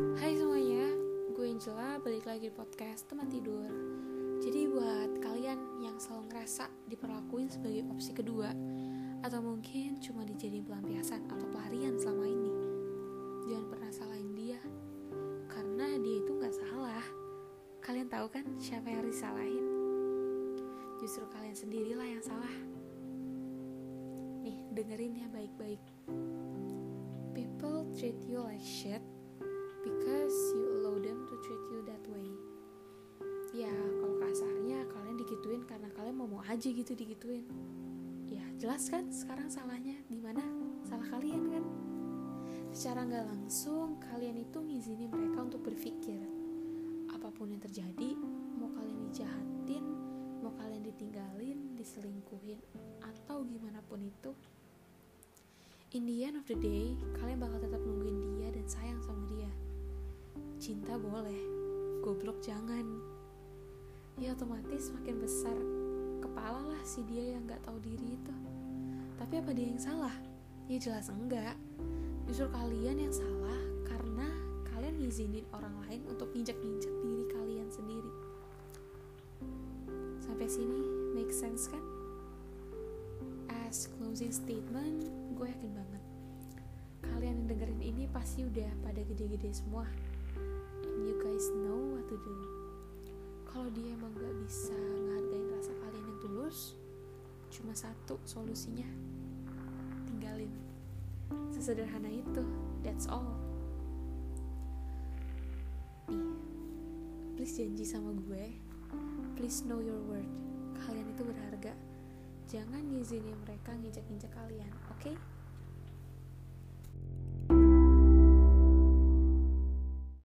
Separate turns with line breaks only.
Hai semuanya, gue Angela balik lagi di podcast teman tidur. Jadi buat kalian yang selalu ngerasa diperlakuin sebagai opsi kedua, atau mungkin cuma dijadiin pelampiasan atau pelarian selama ini, jangan pernah salahin dia, karena dia itu nggak salah. Kalian tahu kan siapa yang disalahin? Justru kalian sendirilah yang salah. Nih, dengerin ya baik-baik. People treat you like shit digituin karena kalian mau mau aja gitu digituin. Ya, jelas kan sekarang salahnya di mana? Salah kalian kan? Secara nggak langsung kalian itu ngizinin mereka untuk berpikir. Apa pun yang terjadi, mau kalian dijahatin, mau kalian ditinggalin, diselingkuhin, atau gimana pun itu, in the end of the day, kalian bakal tetap nungguin dia dan sayang sama dia. Cinta boleh, goblok jangan. Ya otomatis makin besar kepala lah si dia yang gak tahu diri itu. Tapi apa dia yang salah? Ya jelas enggak. Justru kalian yang salah karena kalian ngizinin orang lain untuk nginjak-nginjak diri kalian sendiri. Sampai sini make sense kan? As closing statement, gue yakin banget kalian yang dengerin ini pasti udah pada gede-gede semua and you guys know what to do kalau dia emang gak bisa ngehargain rasa kalian yang tulus cuma satu solusinya tinggalin. Sesederhana itu that's all. Nih please janji sama gue please know your worth. Kalian itu berharga. Jangan ngizinin mereka nginjak-nginjak kalian oke? okay?